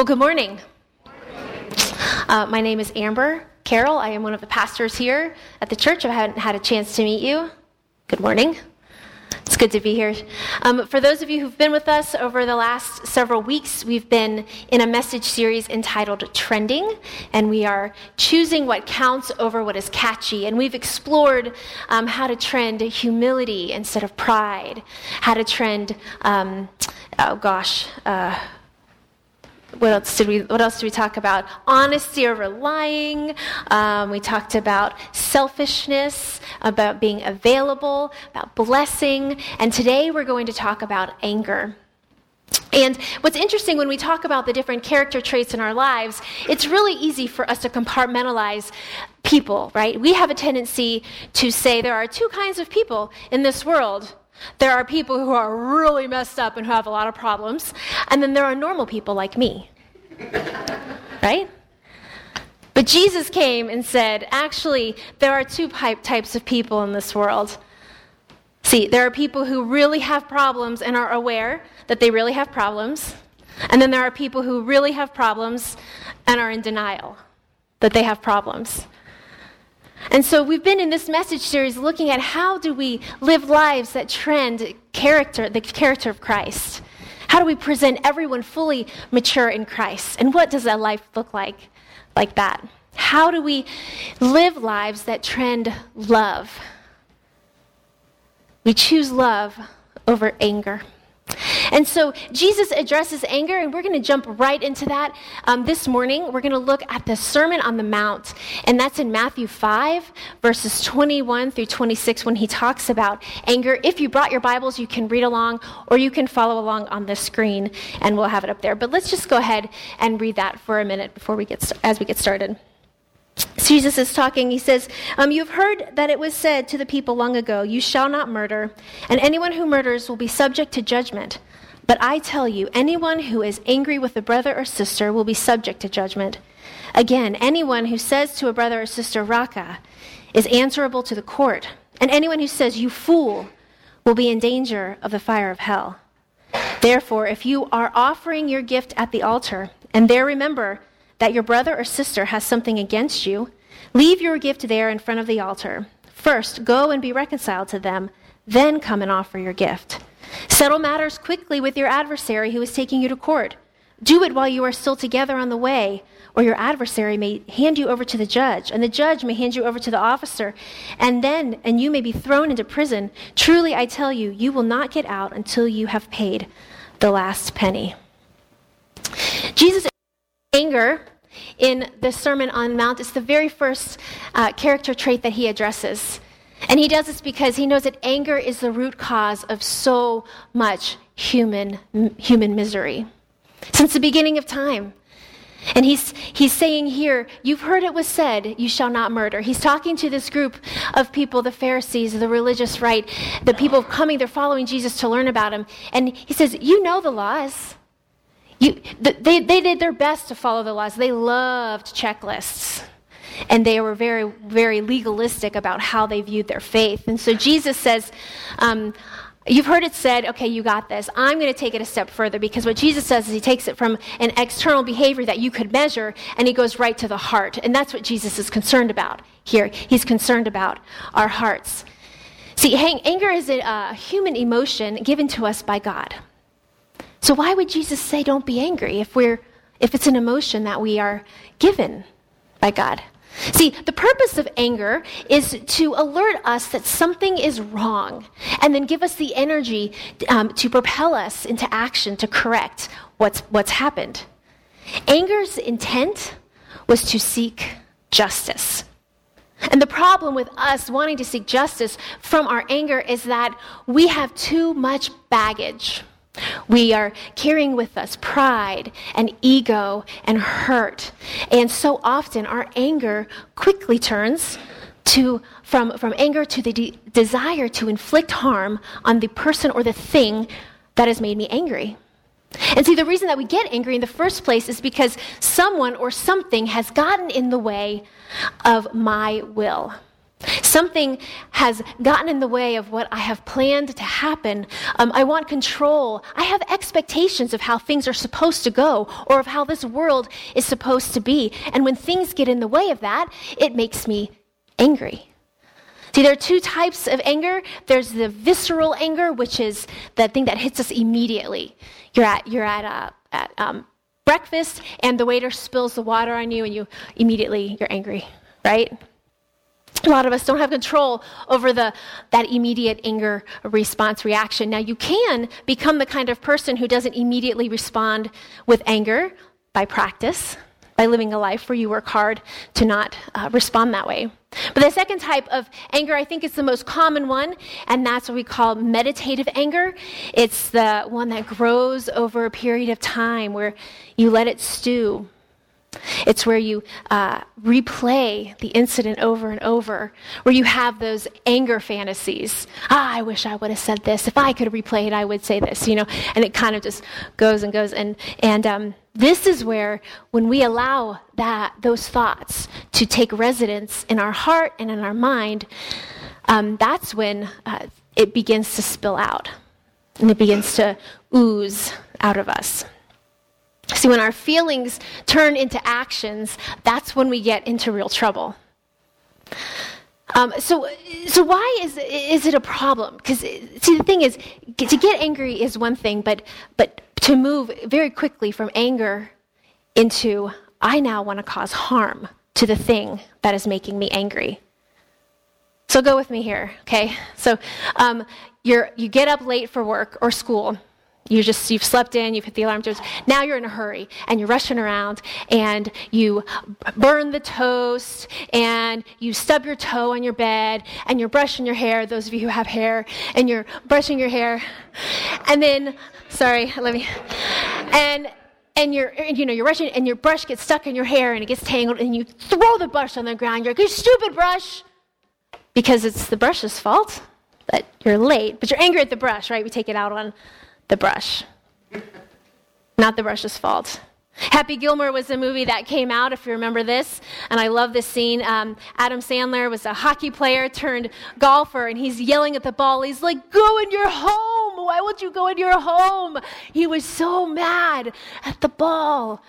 Well, good morning. Uh, my name is Amber Carroll. I am one of the pastors here at the church. I haven't had a chance to meet you. Good morning. It's good to be here. Um, for those of you who've been with us over the last several weeks, we've been in a message series entitled Trending, and we are choosing what counts over what is catchy. And we've explored um, how to trend humility instead of pride, how to trend, um, oh gosh, uh, what else did we what else did we talk about honesty over lying um, we talked about selfishness about being available about blessing and today we're going to talk about anger and what's interesting when we talk about the different character traits in our lives, it's really easy for us to compartmentalize people, right? We have a tendency to say there are two kinds of people in this world. There are people who are really messed up and who have a lot of problems, and then there are normal people like me. right? But Jesus came and said, actually, there are two types of people in this world. See, there are people who really have problems and are aware that they really have problems. And then there are people who really have problems and are in denial that they have problems. And so we've been in this message series looking at how do we live lives that trend character, the character of Christ. How do we present everyone fully mature in Christ? And what does that life look like like that? How do we live lives that trend love? We choose love over anger. And so Jesus addresses anger, and we're going to jump right into that um, this morning. We're going to look at the Sermon on the Mount, and that's in Matthew 5, verses 21 through 26, when he talks about anger. If you brought your Bibles, you can read along, or you can follow along on the screen, and we'll have it up there. But let's just go ahead and read that for a minute before we get as we get started. Jesus is talking. He says, um, You've heard that it was said to the people long ago, You shall not murder, and anyone who murders will be subject to judgment. But I tell you, anyone who is angry with a brother or sister will be subject to judgment. Again, anyone who says to a brother or sister, Raca, is answerable to the court. And anyone who says, You fool, will be in danger of the fire of hell. Therefore, if you are offering your gift at the altar, and there remember that your brother or sister has something against you, leave your gift there in front of the altar. First, go and be reconciled to them, then come and offer your gift. Settle matters quickly with your adversary who is taking you to court. Do it while you are still together on the way, or your adversary may hand you over to the judge, and the judge may hand you over to the officer, and then and you may be thrown into prison. Truly I tell you, you will not get out until you have paid the last penny. Jesus anger in the Sermon on the Mount is the very first uh, character trait that he addresses. And he does this because he knows that anger is the root cause of so much human, m- human misery. Since the beginning of time. And he's, he's saying here, you've heard it was said, you shall not murder. He's talking to this group of people, the Pharisees, the religious right, the people coming, they're following Jesus to learn about him. And he says, You know the laws. You, they, they did their best to follow the laws. They loved checklists. And they were very, very legalistic about how they viewed their faith. And so Jesus says, um, You've heard it said, okay, you got this. I'm going to take it a step further because what Jesus says is he takes it from an external behavior that you could measure and he goes right to the heart. And that's what Jesus is concerned about here. He's concerned about our hearts. See, anger is a human emotion given to us by God. So why would Jesus say don't be angry if we're if it's an emotion that we are given by God? See, the purpose of anger is to alert us that something is wrong and then give us the energy um, to propel us into action to correct what's, what's happened. Anger's intent was to seek justice. And the problem with us wanting to seek justice from our anger is that we have too much baggage. We are carrying with us pride and ego and hurt. And so often our anger quickly turns to, from, from anger to the de- desire to inflict harm on the person or the thing that has made me angry. And see, the reason that we get angry in the first place is because someone or something has gotten in the way of my will. Something has gotten in the way of what I have planned to happen. Um, I want control. I have expectations of how things are supposed to go or of how this world is supposed to be. And when things get in the way of that, it makes me angry. See, there are two types of anger. There's the visceral anger, which is the thing that hits us immediately. You're at, you're at, uh, at um, breakfast, and the waiter spills the water on you, and you immediately, you're angry, right? A lot of us don't have control over the, that immediate anger response reaction. Now, you can become the kind of person who doesn't immediately respond with anger by practice, by living a life where you work hard to not uh, respond that way. But the second type of anger, I think, is the most common one, and that's what we call meditative anger. It's the one that grows over a period of time where you let it stew it's where you uh, replay the incident over and over, where you have those anger fantasies. Ah, I wish I would have said this. If I could replay it, I would say this, you know, and it kind of just goes and goes. And, and um, this is where, when we allow that, those thoughts to take residence in our heart and in our mind, um, that's when uh, it begins to spill out and it begins to ooze out of us. See, when our feelings turn into actions, that's when we get into real trouble. Um, so, so why is is it a problem? Because see, the thing is, to get angry is one thing, but but to move very quickly from anger into I now want to cause harm to the thing that is making me angry. So go with me here, okay? So um, you're you get up late for work or school you just you've slept in you've hit the alarm now you're in a hurry and you're rushing around and you burn the toast and you stub your toe on your bed and you're brushing your hair those of you who have hair and you're brushing your hair and then sorry let me and and you're you know you're rushing and your brush gets stuck in your hair and it gets tangled and you throw the brush on the ground. You're like you stupid brush! Because it's the brush's fault that you're late but you're angry at the brush right? We take it out on the brush. Not the brush's fault. Happy Gilmore was a movie that came out, if you remember this, and I love this scene. Um, Adam Sandler was a hockey player turned golfer, and he's yelling at the ball. He's like, Go in your home! Why won't you go in your home? He was so mad at the ball.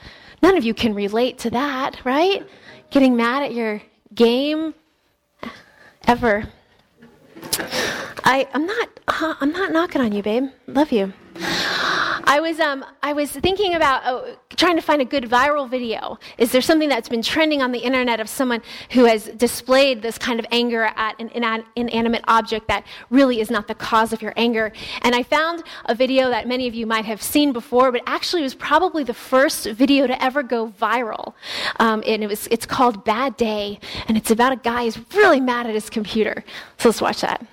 None of you can relate to that, right? Getting mad at your game ever. I, I'm not, uh, I'm not knocking on you, babe. Love you. I was, um, I was thinking about oh, trying to find a good viral video. Is there something that's been trending on the internet of someone who has displayed this kind of anger at an inanimate object that really is not the cause of your anger? And I found a video that many of you might have seen before, but actually was probably the first video to ever go viral. Um, and it was, it's called Bad Day, and it's about a guy who's really mad at his computer. So let's watch that.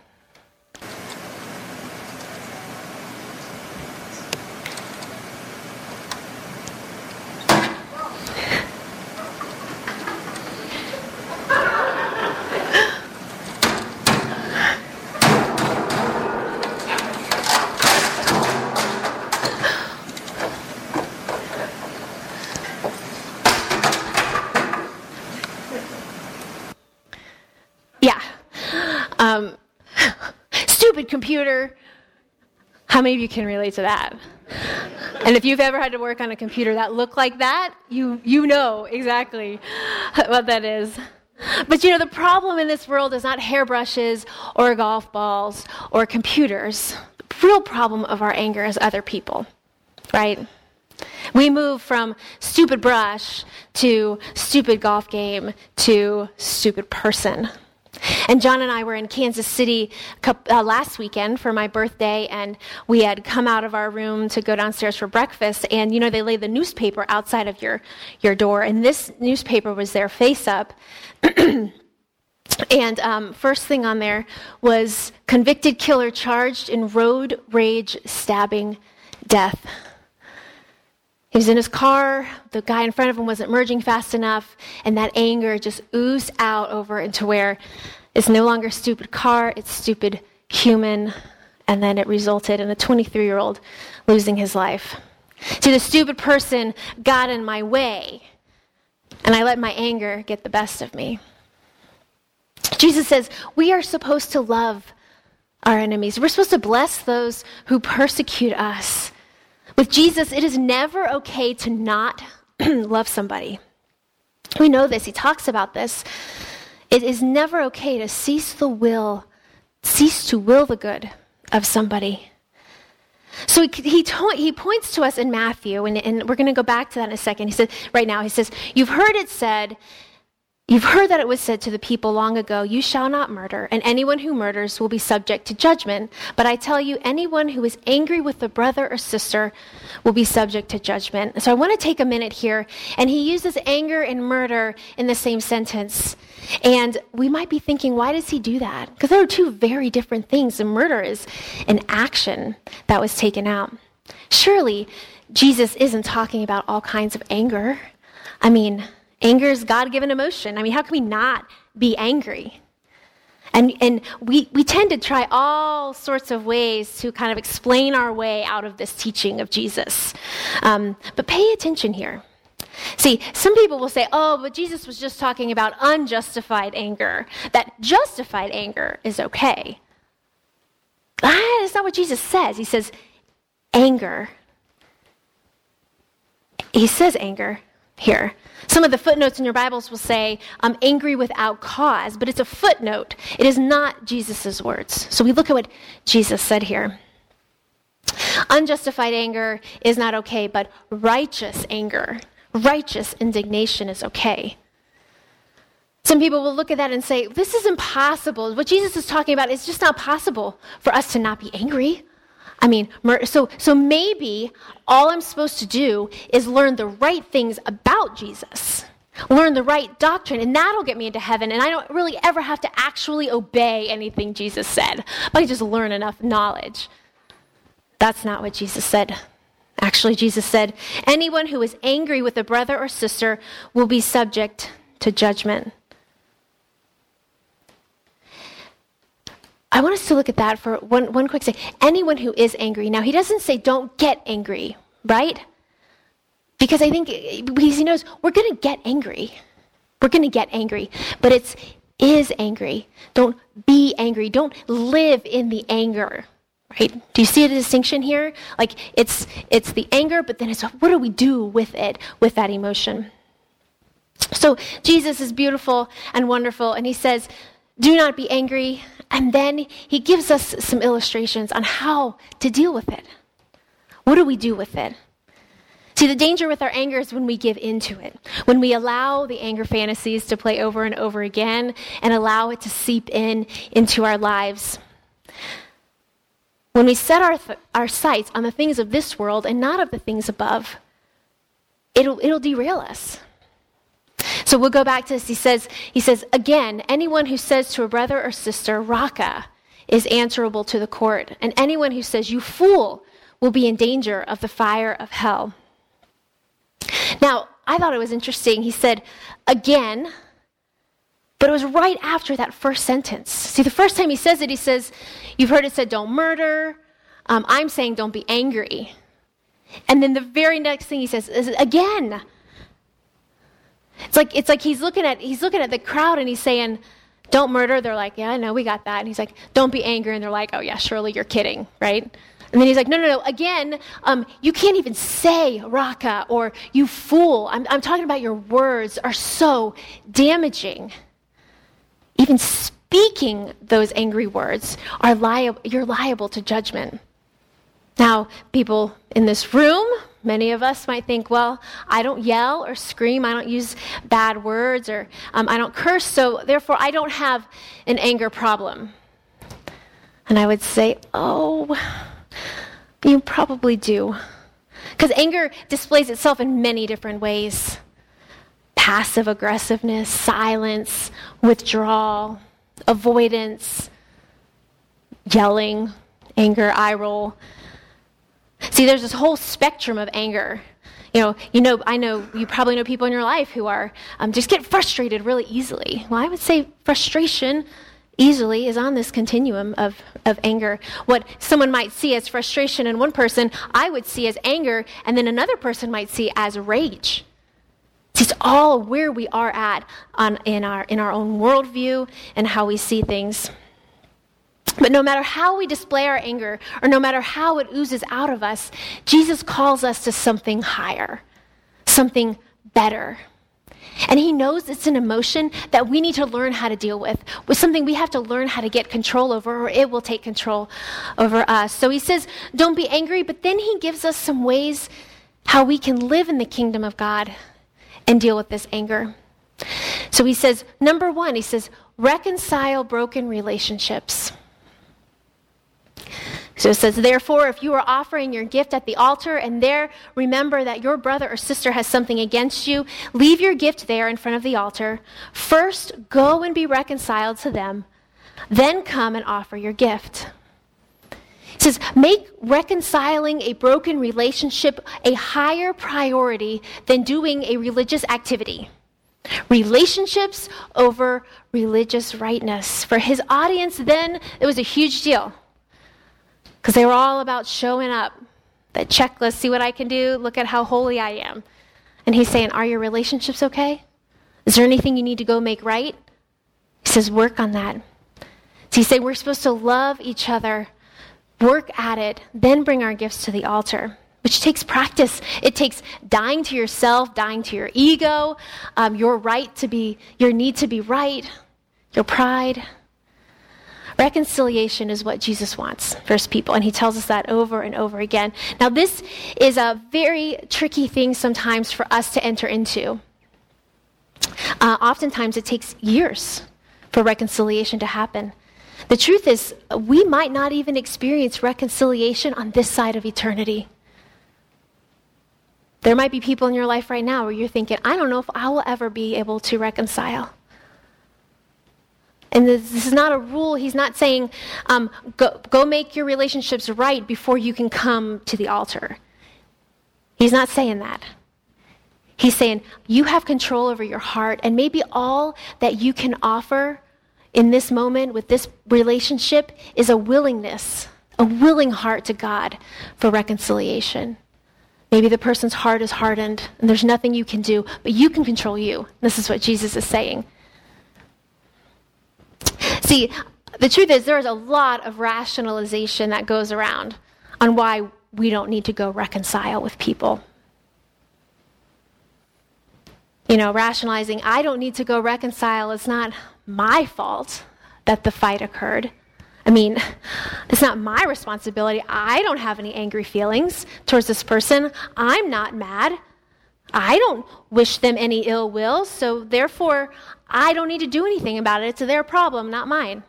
computer. How many of you can relate to that? And if you've ever had to work on a computer that looked like that, you, you know exactly what that is. But you know, the problem in this world is not hairbrushes or golf balls or computers. The real problem of our anger is other people, right? We move from stupid brush to stupid golf game to stupid person. And John and I were in Kansas City uh, last weekend for my birthday, and we had come out of our room to go downstairs for breakfast. And you know, they lay the newspaper outside of your, your door, and this newspaper was there face up. and um, first thing on there was convicted killer charged in road rage stabbing death. He was in his car. The guy in front of him wasn't merging fast enough, and that anger just oozed out over into where it's no longer stupid car, it's stupid human. And then it resulted in a 23 year old losing his life. See, the stupid person got in my way, and I let my anger get the best of me. Jesus says we are supposed to love our enemies. We're supposed to bless those who persecute us. With Jesus, it is never okay to not love somebody. We know this. He talks about this. It is never okay to cease the will, cease to will the good of somebody. So he, he, to, he points to us in Matthew, and, and we're going to go back to that in a second. He said, right now, he says, You've heard it said, You've heard that it was said to the people long ago, You shall not murder, and anyone who murders will be subject to judgment. But I tell you, anyone who is angry with a brother or sister will be subject to judgment. So I want to take a minute here, and he uses anger and murder in the same sentence. And we might be thinking, why does he do that? Because there are two very different things. And murder is an action that was taken out. Surely, Jesus isn't talking about all kinds of anger. I mean, Anger is God given emotion. I mean, how can we not be angry? And, and we, we tend to try all sorts of ways to kind of explain our way out of this teaching of Jesus. Um, but pay attention here. See, some people will say, oh, but Jesus was just talking about unjustified anger, that justified anger is okay. Ah, that's not what Jesus says. He says anger. He says anger here. Some of the footnotes in your Bibles will say, I'm angry without cause, but it's a footnote. It is not Jesus' words. So we look at what Jesus said here. Unjustified anger is not okay, but righteous anger, righteous indignation is okay. Some people will look at that and say, This is impossible. What Jesus is talking about is just not possible for us to not be angry. I mean, so, so maybe all I'm supposed to do is learn the right things about Jesus, learn the right doctrine, and that'll get me into heaven. And I don't really ever have to actually obey anything Jesus said, but I just learn enough knowledge. That's not what Jesus said. Actually, Jesus said, anyone who is angry with a brother or sister will be subject to judgment. I want us to look at that for one, one quick second. Anyone who is angry. Now, he doesn't say don't get angry, right? Because I think, because he knows we're going to get angry. We're going to get angry. But it's is angry. Don't be angry. Don't live in the anger. Right? Do you see the distinction here? Like it's it's the anger, but then it's what do we do with it, with that emotion? So Jesus is beautiful and wonderful, and he says, Do not be angry and then he gives us some illustrations on how to deal with it. What do we do with it? See, the danger with our anger is when we give into it, when we allow the anger fantasies to play over and over again and allow it to seep in into our lives. When we set our, th- our sights on the things of this world and not of the things above, it'll, it'll derail us. So we'll go back to this. He says, he says, again, anyone who says to a brother or sister, Raca, is answerable to the court. And anyone who says, you fool, will be in danger of the fire of hell. Now, I thought it was interesting. He said, again, but it was right after that first sentence. See, the first time he says it, he says, You've heard it said, don't murder. Um, I'm saying, don't be angry. And then the very next thing he says is, again, it's like it's like he's looking at he's looking at the crowd and he's saying, "Don't murder." They're like, "Yeah, I know, we got that." And he's like, "Don't be angry." And they're like, "Oh yeah, surely you're kidding, right?" And then he's like, "No, no, no. Again, um, you can't even say raca or you fool. I'm, I'm talking about your words are so damaging. Even speaking those angry words are liable. You're liable to judgment." Now, people in this room Many of us might think, well, I don't yell or scream, I don't use bad words, or um, I don't curse, so therefore I don't have an anger problem. And I would say, oh, you probably do. Because anger displays itself in many different ways passive aggressiveness, silence, withdrawal, avoidance, yelling, anger, eye roll. See, there's this whole spectrum of anger. You know, you know, I know you probably know people in your life who are um, just get frustrated really easily. Well, I would say frustration easily is on this continuum of, of anger. What someone might see as frustration in one person, I would see as anger, and then another person might see as rage. It's all where we are at on, in, our, in our own worldview and how we see things. But no matter how we display our anger, or no matter how it oozes out of us, Jesus calls us to something higher, something better. And he knows it's an emotion that we need to learn how to deal with, with something we have to learn how to get control over, or it will take control over us. So he says, Don't be angry, but then he gives us some ways how we can live in the kingdom of God and deal with this anger. So he says, Number one, he says, reconcile broken relationships. So it says, Therefore, if you are offering your gift at the altar and there remember that your brother or sister has something against you, leave your gift there in front of the altar. First, go and be reconciled to them. Then come and offer your gift. It says, make reconciling a broken relationship a higher priority than doing a religious activity. Relationships over religious rightness. For his audience, then, it was a huge deal because they were all about showing up. That checklist, see what I can do, look at how holy I am. And he's saying, Are your relationships okay? Is there anything you need to go make right? He says, Work on that. So he's saying we're supposed to love each other, work at it, then bring our gifts to the altar which takes practice. It takes dying to yourself, dying to your ego, um, your right to be, your need to be right, your pride. Reconciliation is what Jesus wants for his people, and he tells us that over and over again. Now, this is a very tricky thing sometimes for us to enter into. Uh, oftentimes, it takes years for reconciliation to happen. The truth is, we might not even experience reconciliation on this side of eternity. There might be people in your life right now where you're thinking, I don't know if I will ever be able to reconcile. And this, is not a rule. He's not saying, um, go, go make your relationships right before you can come to the altar. He's not saying that. He's saying, you have control over your heart, and maybe all that you can offer in this moment with this relationship is a willingness, a willing heart to God for reconciliation. Maybe the person's heart is hardened and there's nothing you can do, but you can control you. This is what Jesus is saying. See, the truth is, there is a lot of rationalization that goes around on why we don't need to go reconcile with people. You know, rationalizing, I don't need to go reconcile, it's not my fault that the fight occurred. I mean, it's not my responsibility. I don't have any angry feelings towards this person. I'm not mad. I don't wish them any ill will, so therefore I don't need to do anything about it. It's their problem, not mine.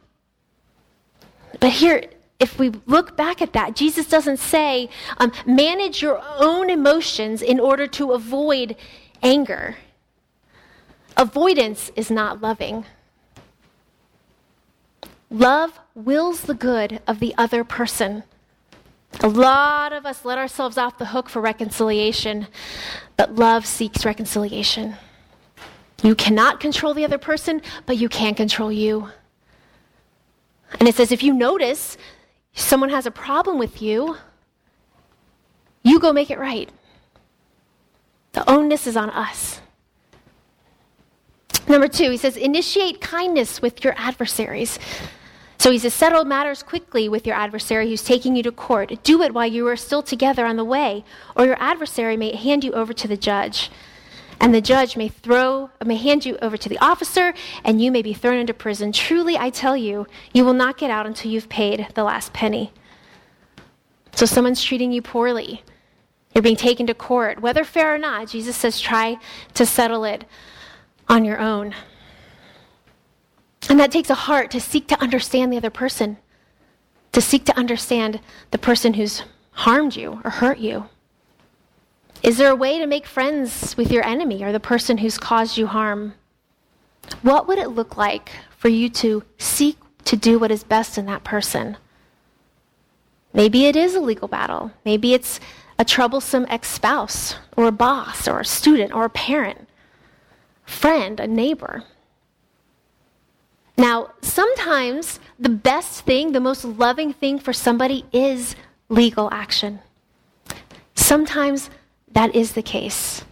But here, if we look back at that, Jesus doesn't say, um, manage your own emotions in order to avoid anger. Avoidance is not loving. Love wills the good of the other person. A lot of us let ourselves off the hook for reconciliation, but love seeks reconciliation. You cannot control the other person, but you can control you. And it says if you notice someone has a problem with you, you go make it right. The onus is on us. Number two, he says, initiate kindness with your adversaries. So he says, settle matters quickly with your adversary who's taking you to court. Do it while you are still together on the way, or your adversary may hand you over to the judge. And the judge may throw, may hand you over to the officer, and you may be thrown into prison. Truly, I tell you, you will not get out until you've paid the last penny. So someone's treating you poorly. You're being taken to court. Whether fair or not, Jesus says, try to settle it on your own. And that takes a heart to seek to understand the other person, to seek to understand the person who's harmed you or hurt you. Is there a way to make friends with your enemy or the person who's caused you harm? What would it look like for you to seek to do what is best in that person? Maybe it is a legal battle. Maybe it's a troublesome ex spouse or a boss or a student or a parent, friend, a neighbor. Now, sometimes the best thing, the most loving thing for somebody is legal action. Sometimes that is the case.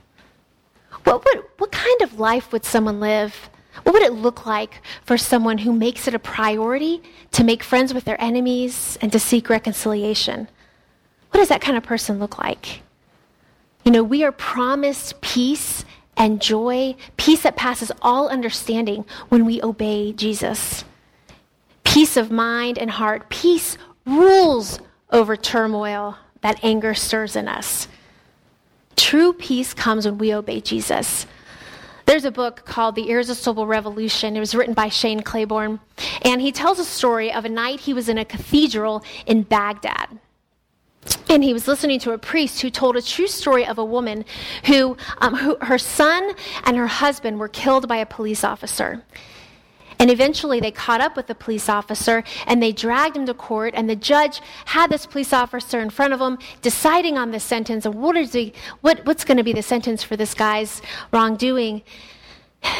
What, what, what kind of life would someone live? What would it look like for someone who makes it a priority to make friends with their enemies and to seek reconciliation? What does that kind of person look like? You know, we are promised peace and joy, peace that passes all understanding when we obey Jesus. Peace of mind and heart. Peace rules over turmoil that anger stirs in us. True peace comes when we obey Jesus. There's a book called The Irresistible Revolution. It was written by Shane Claiborne. And he tells a story of a night he was in a cathedral in Baghdad. And he was listening to a priest who told a true story of a woman who, um, who her son and her husband were killed by a police officer. And eventually they caught up with the police officer and they dragged him to court. And the judge had this police officer in front of him deciding on the sentence and what is the, what, what's going to be the sentence for this guy's wrongdoing.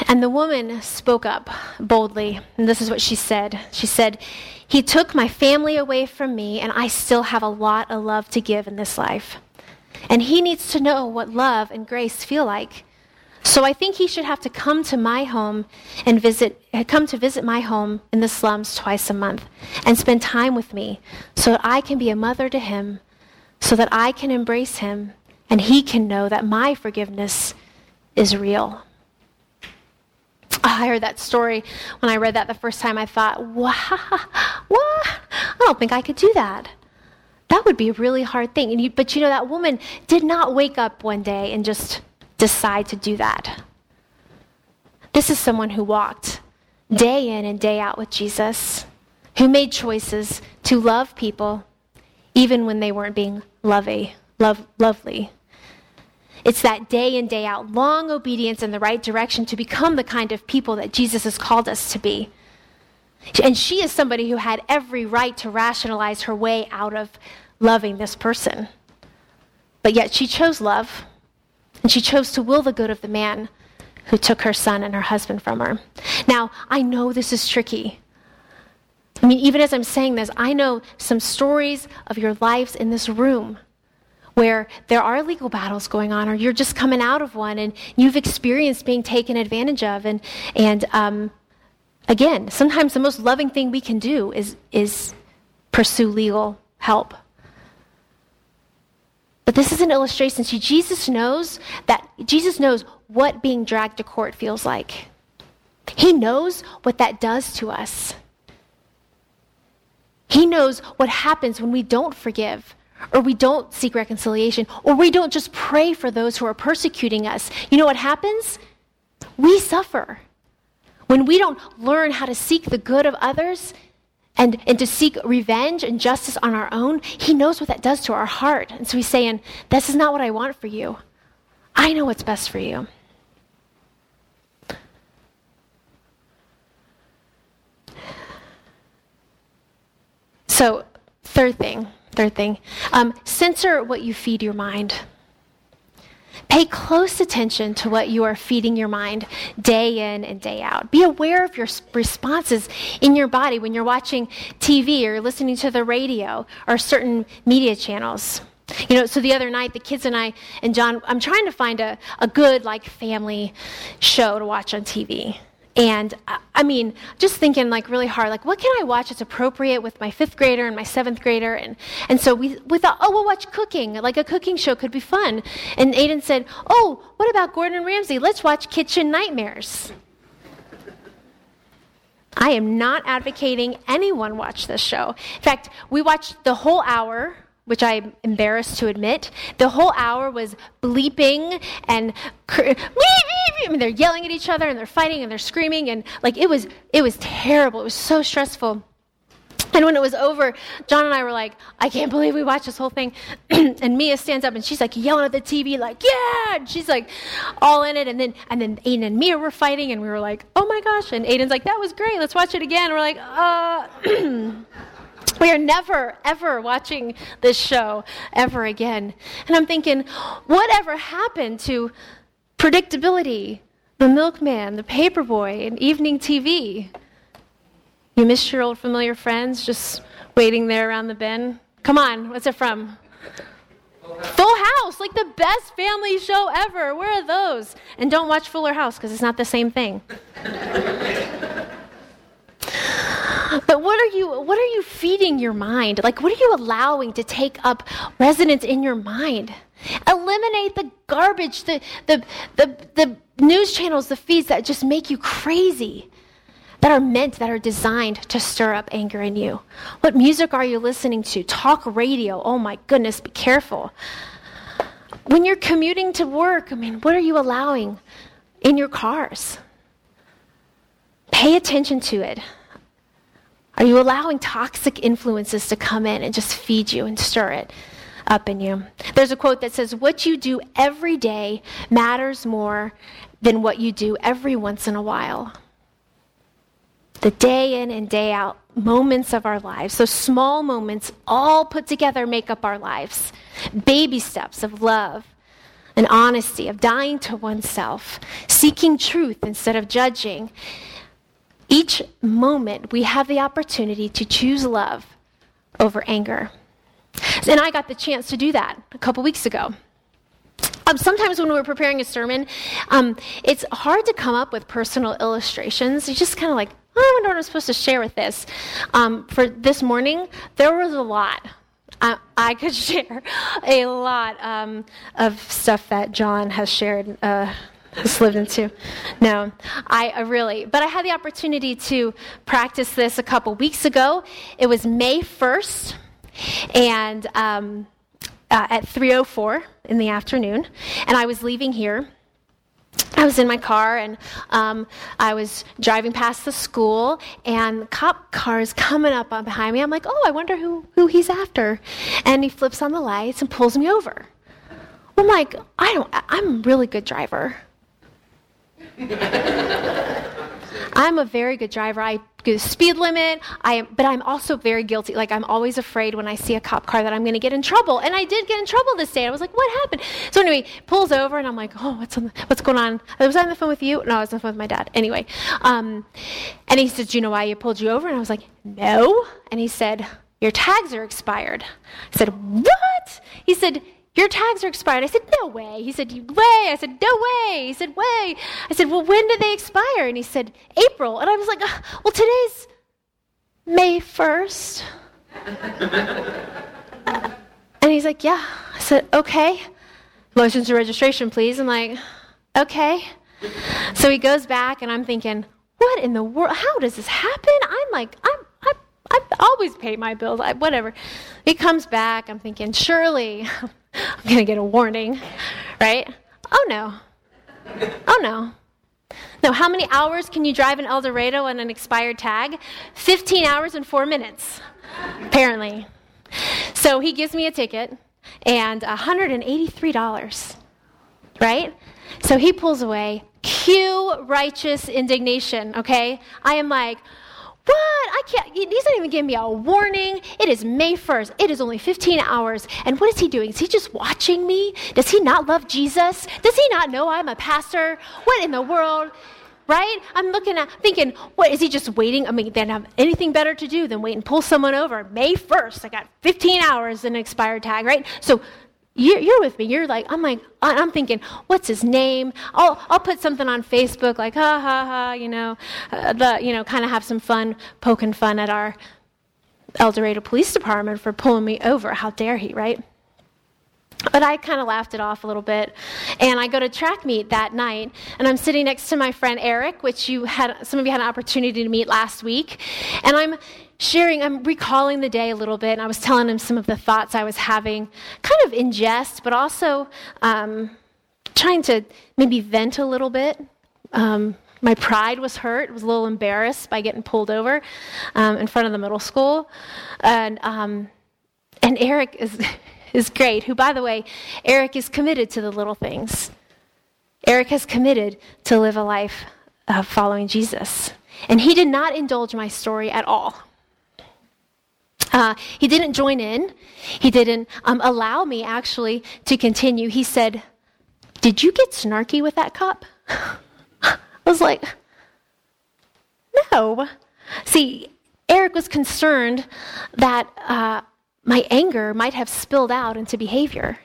And the woman spoke up boldly. And this is what she said She said, He took my family away from me, and I still have a lot of love to give in this life. And he needs to know what love and grace feel like. So I think he should have to come to my home and visit, come to visit my home in the slums twice a month and spend time with me so that I can be a mother to him, so that I can embrace him and he can know that my forgiveness is real. I heard that story when I read that the first time. I thought, wow, what? I don't think I could do that. That would be a really hard thing. You, but you know, that woman did not wake up one day and just decide to do that. This is someone who walked day in and day out with Jesus, who made choices to love people even when they weren't being lovey, love, lovely. It's that day in, day out, long obedience in the right direction to become the kind of people that Jesus has called us to be. And she is somebody who had every right to rationalize her way out of loving this person. But yet she chose love. And she chose to will the good of the man who took her son and her husband from her. Now, I know this is tricky. I mean, even as I'm saying this, I know some stories of your lives in this room where there are legal battles going on, or you're just coming out of one and you've experienced being taken advantage of. And, and um, again, sometimes the most loving thing we can do is, is pursue legal help. But this is an illustration. See, Jesus knows that Jesus knows what being dragged to court feels like. He knows what that does to us. He knows what happens when we don't forgive, or we don't seek reconciliation, or we don't just pray for those who are persecuting us. You know what happens? We suffer. When we don't learn how to seek the good of others, and, and to seek revenge and justice on our own, he knows what that does to our heart. And so he's saying, This is not what I want for you. I know what's best for you. So, third thing, third thing, um, censor what you feed your mind. Pay close attention to what you are feeding your mind day in and day out. Be aware of your responses in your body when you're watching TV or listening to the radio or certain media channels. You know, so the other night, the kids and I and John, I'm trying to find a, a good, like, family show to watch on TV. And uh, I mean, just thinking like really hard, like what can I watch that's appropriate with my fifth grader and my seventh grader? And, and so we, we thought, oh, we'll watch cooking. Like a cooking show could be fun. And Aiden said, oh, what about Gordon Ramsay? Let's watch Kitchen Nightmares. I am not advocating anyone watch this show. In fact, we watched the whole hour which I'm embarrassed to admit. The whole hour was bleeping and I mean, they're yelling at each other and they're fighting and they're screaming and like it was it was terrible. It was so stressful. And when it was over, John and I were like, I can't believe we watched this whole thing. and Mia stands up and she's like yelling at the TV, like, yeah! And she's like all in it. And then and then Aiden and Mia were fighting and we were like, oh my gosh. And Aiden's like, that was great, let's watch it again. And we're like, uh We are never, ever watching this show ever again. And I'm thinking, whatever happened to predictability, the milkman, the paperboy, and evening TV? You miss your old familiar friends just waiting there around the bend? Come on, what's it from? Full House. House, like the best family show ever. Where are those? And don't watch Fuller House because it's not the same thing. but what are you what are you feeding your mind? Like what are you allowing to take up residence in your mind? Eliminate the garbage, the the the, the news channels, the feeds that just make you crazy that are meant, that are designed to stir up anger in you? What music are you listening to? Talk radio. Oh my goodness, be careful. When you're commuting to work, I mean, what are you allowing in your cars? Pay attention to it. Are you allowing toxic influences to come in and just feed you and stir it up in you? There's a quote that says, What you do every day matters more than what you do every once in a while the day in and day out moments of our lives, those small moments all put together make up our lives. Baby steps of love and honesty, of dying to oneself, seeking truth instead of judging. Each moment, we have the opportunity to choose love over anger. And I got the chance to do that a couple weeks ago. Um, sometimes when we're preparing a sermon, um, it's hard to come up with personal illustrations. You just kind of like, I wonder what I'm supposed to share with this. Um, for this morning, there was a lot. I, I could share a lot um, of stuff that John has shared. Uh, has lived into. No, I, I, really, but I had the opportunity to practice this a couple weeks ago. It was May 1st, and um, uh, at 3:04 in the afternoon, and I was leaving here I was in my car and um, I was driving past the school, and the cop car is coming up behind me. I'm like, oh, I wonder who, who he's after. And he flips on the lights and pulls me over. I'm like, I don't, I'm a really good driver. I'm a very good driver. I go speed limit. I but I'm also very guilty. Like I'm always afraid when I see a cop car that I'm going to get in trouble. And I did get in trouble this day. I was like, what happened? So anyway, pulls over and I'm like, oh, what's on the, what's going on? Was I on the phone with you? No, I was on the phone with my dad. Anyway, um, and he said, do you know why you pulled you over? And I was like, no. And he said, your tags are expired. I said, what? He said your tags are expired. I said, No way. He said, Way. I said, No way. He said, Way. I said, Well, when did they expire? And he said, April. And I was like, Well, today's May 1st. and he's like, Yeah. I said, Okay. License and registration, please. I'm like, Okay. So he goes back, and I'm thinking, What in the world? How does this happen? I'm like, I'm I always pay my bills, I, whatever. He comes back, I'm thinking, surely I'm going to get a warning, right? Oh no. Oh no. No, how many hours can you drive an El Dorado on an expired tag? 15 hours and four minutes, apparently. So he gives me a ticket and $183, right? So he pulls away. Cue righteous indignation, okay? I am like, what? I can't. He's not even giving me a warning. It is May 1st. It is only 15 hours. And what is he doing? Is he just watching me? Does he not love Jesus? Does he not know I'm a pastor? What in the world? Right? I'm looking at, thinking, what, is he just waiting? I mean, they don't have anything better to do than wait and pull someone over. May 1st, I got 15 hours in an expired tag, right? So you're, you're with me. You're like, I'm like, I'm thinking, what's his name? I'll, I'll put something on Facebook like, ha ha ha, you know, uh, the, you know, kind of have some fun, poking fun at our El Dorado Police Department for pulling me over. How dare he, right? But I kind of laughed it off a little bit. And I go to track meet that night, and I'm sitting next to my friend Eric, which you had, some of you had an opportunity to meet last week. And I'm sharing, I'm recalling the day a little bit, and I was telling him some of the thoughts I was having, kind of in jest, but also um, trying to maybe vent a little bit. Um, my pride was hurt. Was a little embarrassed by getting pulled over um, in front of the middle school. And, um, and Eric is, is great, who, by the way, Eric is committed to the little things. Eric has committed to live a life of following Jesus. And he did not indulge my story at all. Uh, he didn't join in. He didn't um, allow me actually to continue. He said, Did you get snarky with that cop? I was like, No. See, Eric was concerned that uh, my anger might have spilled out into behavior.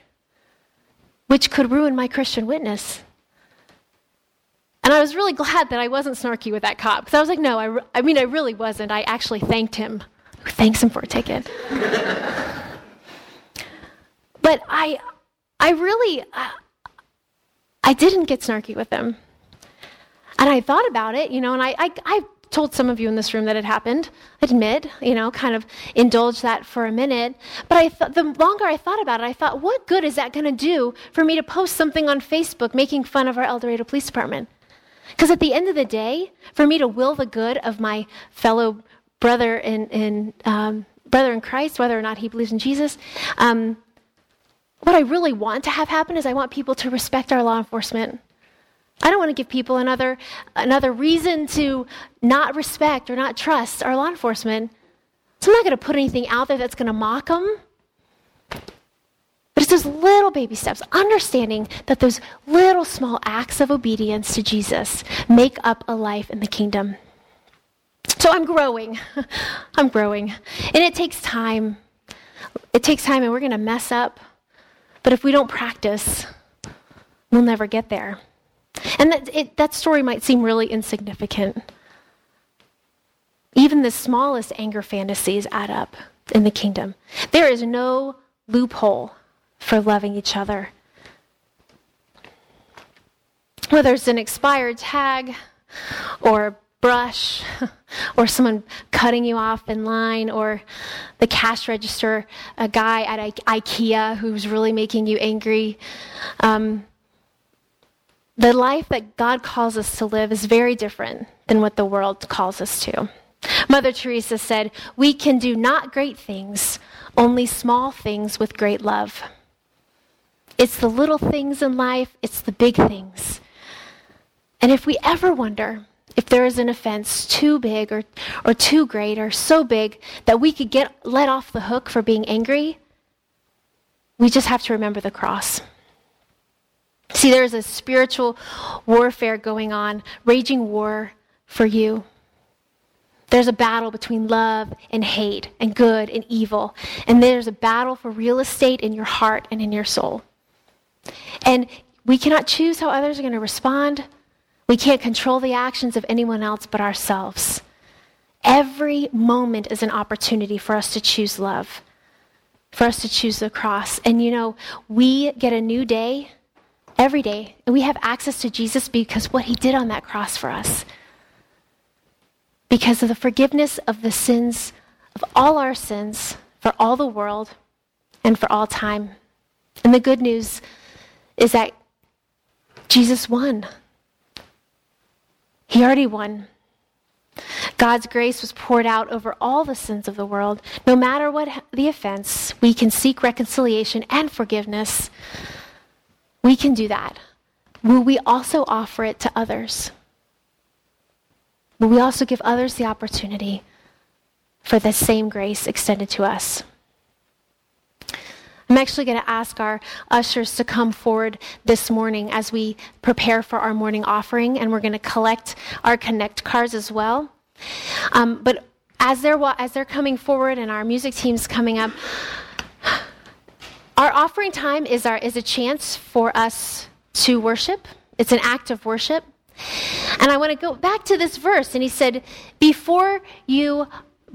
which could ruin my Christian witness. And I was really glad that I wasn't snarky with that cop because I was like, no, I, re- I mean, I really wasn't. I actually thanked him. Thanks him for a ticket. but I, I really, uh, I didn't get snarky with him. And I thought about it, you know, and I, I, I told some of you in this room that it happened. Admit, you know, kind of indulge that for a minute. But I thought the longer I thought about it, I thought, what good is that going to do for me to post something on Facebook making fun of our El Dorado Police Department? Because at the end of the day, for me to will the good of my fellow brother in, in um, brother in Christ, whether or not he believes in Jesus, um, what I really want to have happen is I want people to respect our law enforcement. I don't want to give people another, another reason to not respect or not trust our law enforcement. So I'm not going to put anything out there that's going to mock them. But it's those little baby steps, understanding that those little small acts of obedience to Jesus make up a life in the kingdom. So I'm growing. I'm growing. And it takes time. It takes time, and we're going to mess up. But if we don't practice, we'll never get there. And that, it, that story might seem really insignificant. Even the smallest anger fantasies add up in the kingdom. There is no loophole for loving each other. Whether it's an expired tag or brush or someone cutting you off in line or the cash register, a guy at I- IKEA who's really making you angry. Um, the life that God calls us to live is very different than what the world calls us to. Mother Teresa said, We can do not great things, only small things with great love. It's the little things in life, it's the big things. And if we ever wonder if there is an offense too big or, or too great or so big that we could get let off the hook for being angry, we just have to remember the cross. See, there's a spiritual warfare going on, raging war for you. There's a battle between love and hate, and good and evil. And there's a battle for real estate in your heart and in your soul. And we cannot choose how others are going to respond. We can't control the actions of anyone else but ourselves. Every moment is an opportunity for us to choose love, for us to choose the cross. And you know, we get a new day every day. And we have access to Jesus because what he did on that cross for us. Because of the forgiveness of the sins, of all our sins, for all the world and for all time. And the good news is that Jesus won. He already won. God's grace was poured out over all the sins of the world. No matter what the offense, we can seek reconciliation and forgiveness we can do that. Will we also offer it to others? Will we also give others the opportunity for the same grace extended to us? I'm actually going to ask our ushers to come forward this morning as we prepare for our morning offering, and we're going to collect our Connect cards as well. Um, but as they're, as they're coming forward and our music team's coming up, our offering time is, our, is a chance for us to worship. It's an act of worship. And I want to go back to this verse. And he said, Before you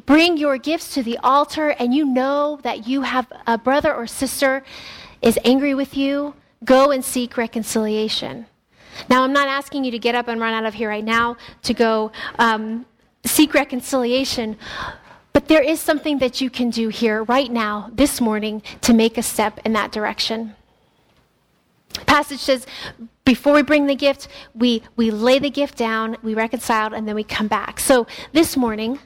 bring your gifts to the altar and you know that you have a brother or sister is angry with you, go and seek reconciliation. Now, I'm not asking you to get up and run out of here right now to go um, seek reconciliation, but there is something that you can do here right now, this morning, to make a step in that direction. Passage says, before we bring the gift, we, we lay the gift down, we reconcile, and then we come back. So this morning,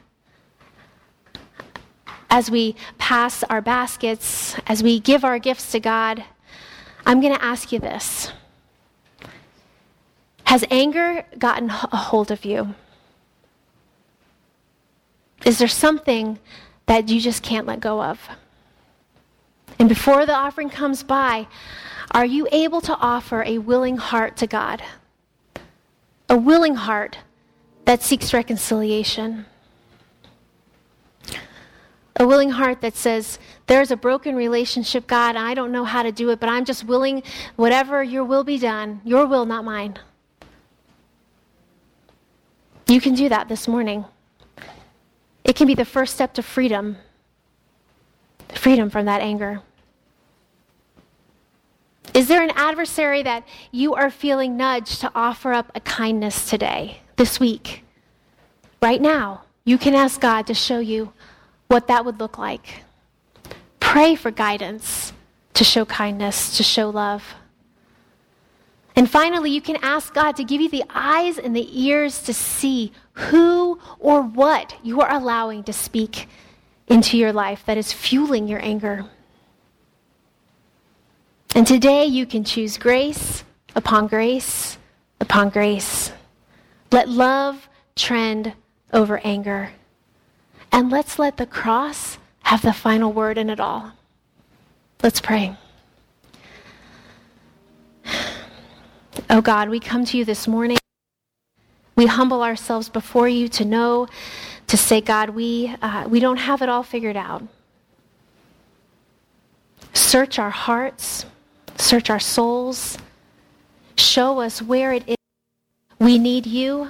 as we pass our baskets, as we give our gifts to God, I'm going to ask you this Has anger gotten a hold of you? Is there something that you just can't let go of? And before the offering comes by, are you able to offer a willing heart to God? A willing heart that seeks reconciliation. A willing heart that says, There's a broken relationship, God, I don't know how to do it, but I'm just willing, whatever your will be done, your will, not mine. You can do that this morning. It can be the first step to freedom freedom from that anger. Is there an adversary that you are feeling nudged to offer up a kindness today, this week? Right now, you can ask God to show you what that would look like. Pray for guidance to show kindness, to show love. And finally, you can ask God to give you the eyes and the ears to see who or what you are allowing to speak into your life that is fueling your anger. And today you can choose grace upon grace upon grace. Let love trend over anger. And let's let the cross have the final word in it all. Let's pray. Oh God, we come to you this morning. We humble ourselves before you to know, to say, God, we, uh, we don't have it all figured out. Search our hearts search our souls, show us where it is we need you,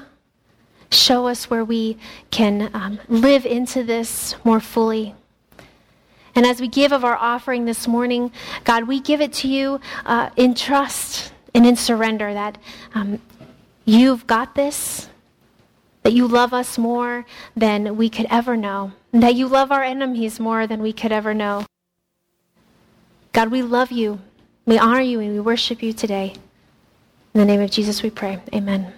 show us where we can um, live into this more fully. And as we give of our offering this morning, God, we give it to you uh, in trust and in surrender that um, you've got this, that you love us more than we could ever know, that you love our enemies more than we could ever know. God, we love you. We honor you and we worship you today. In the name of Jesus we pray. Amen.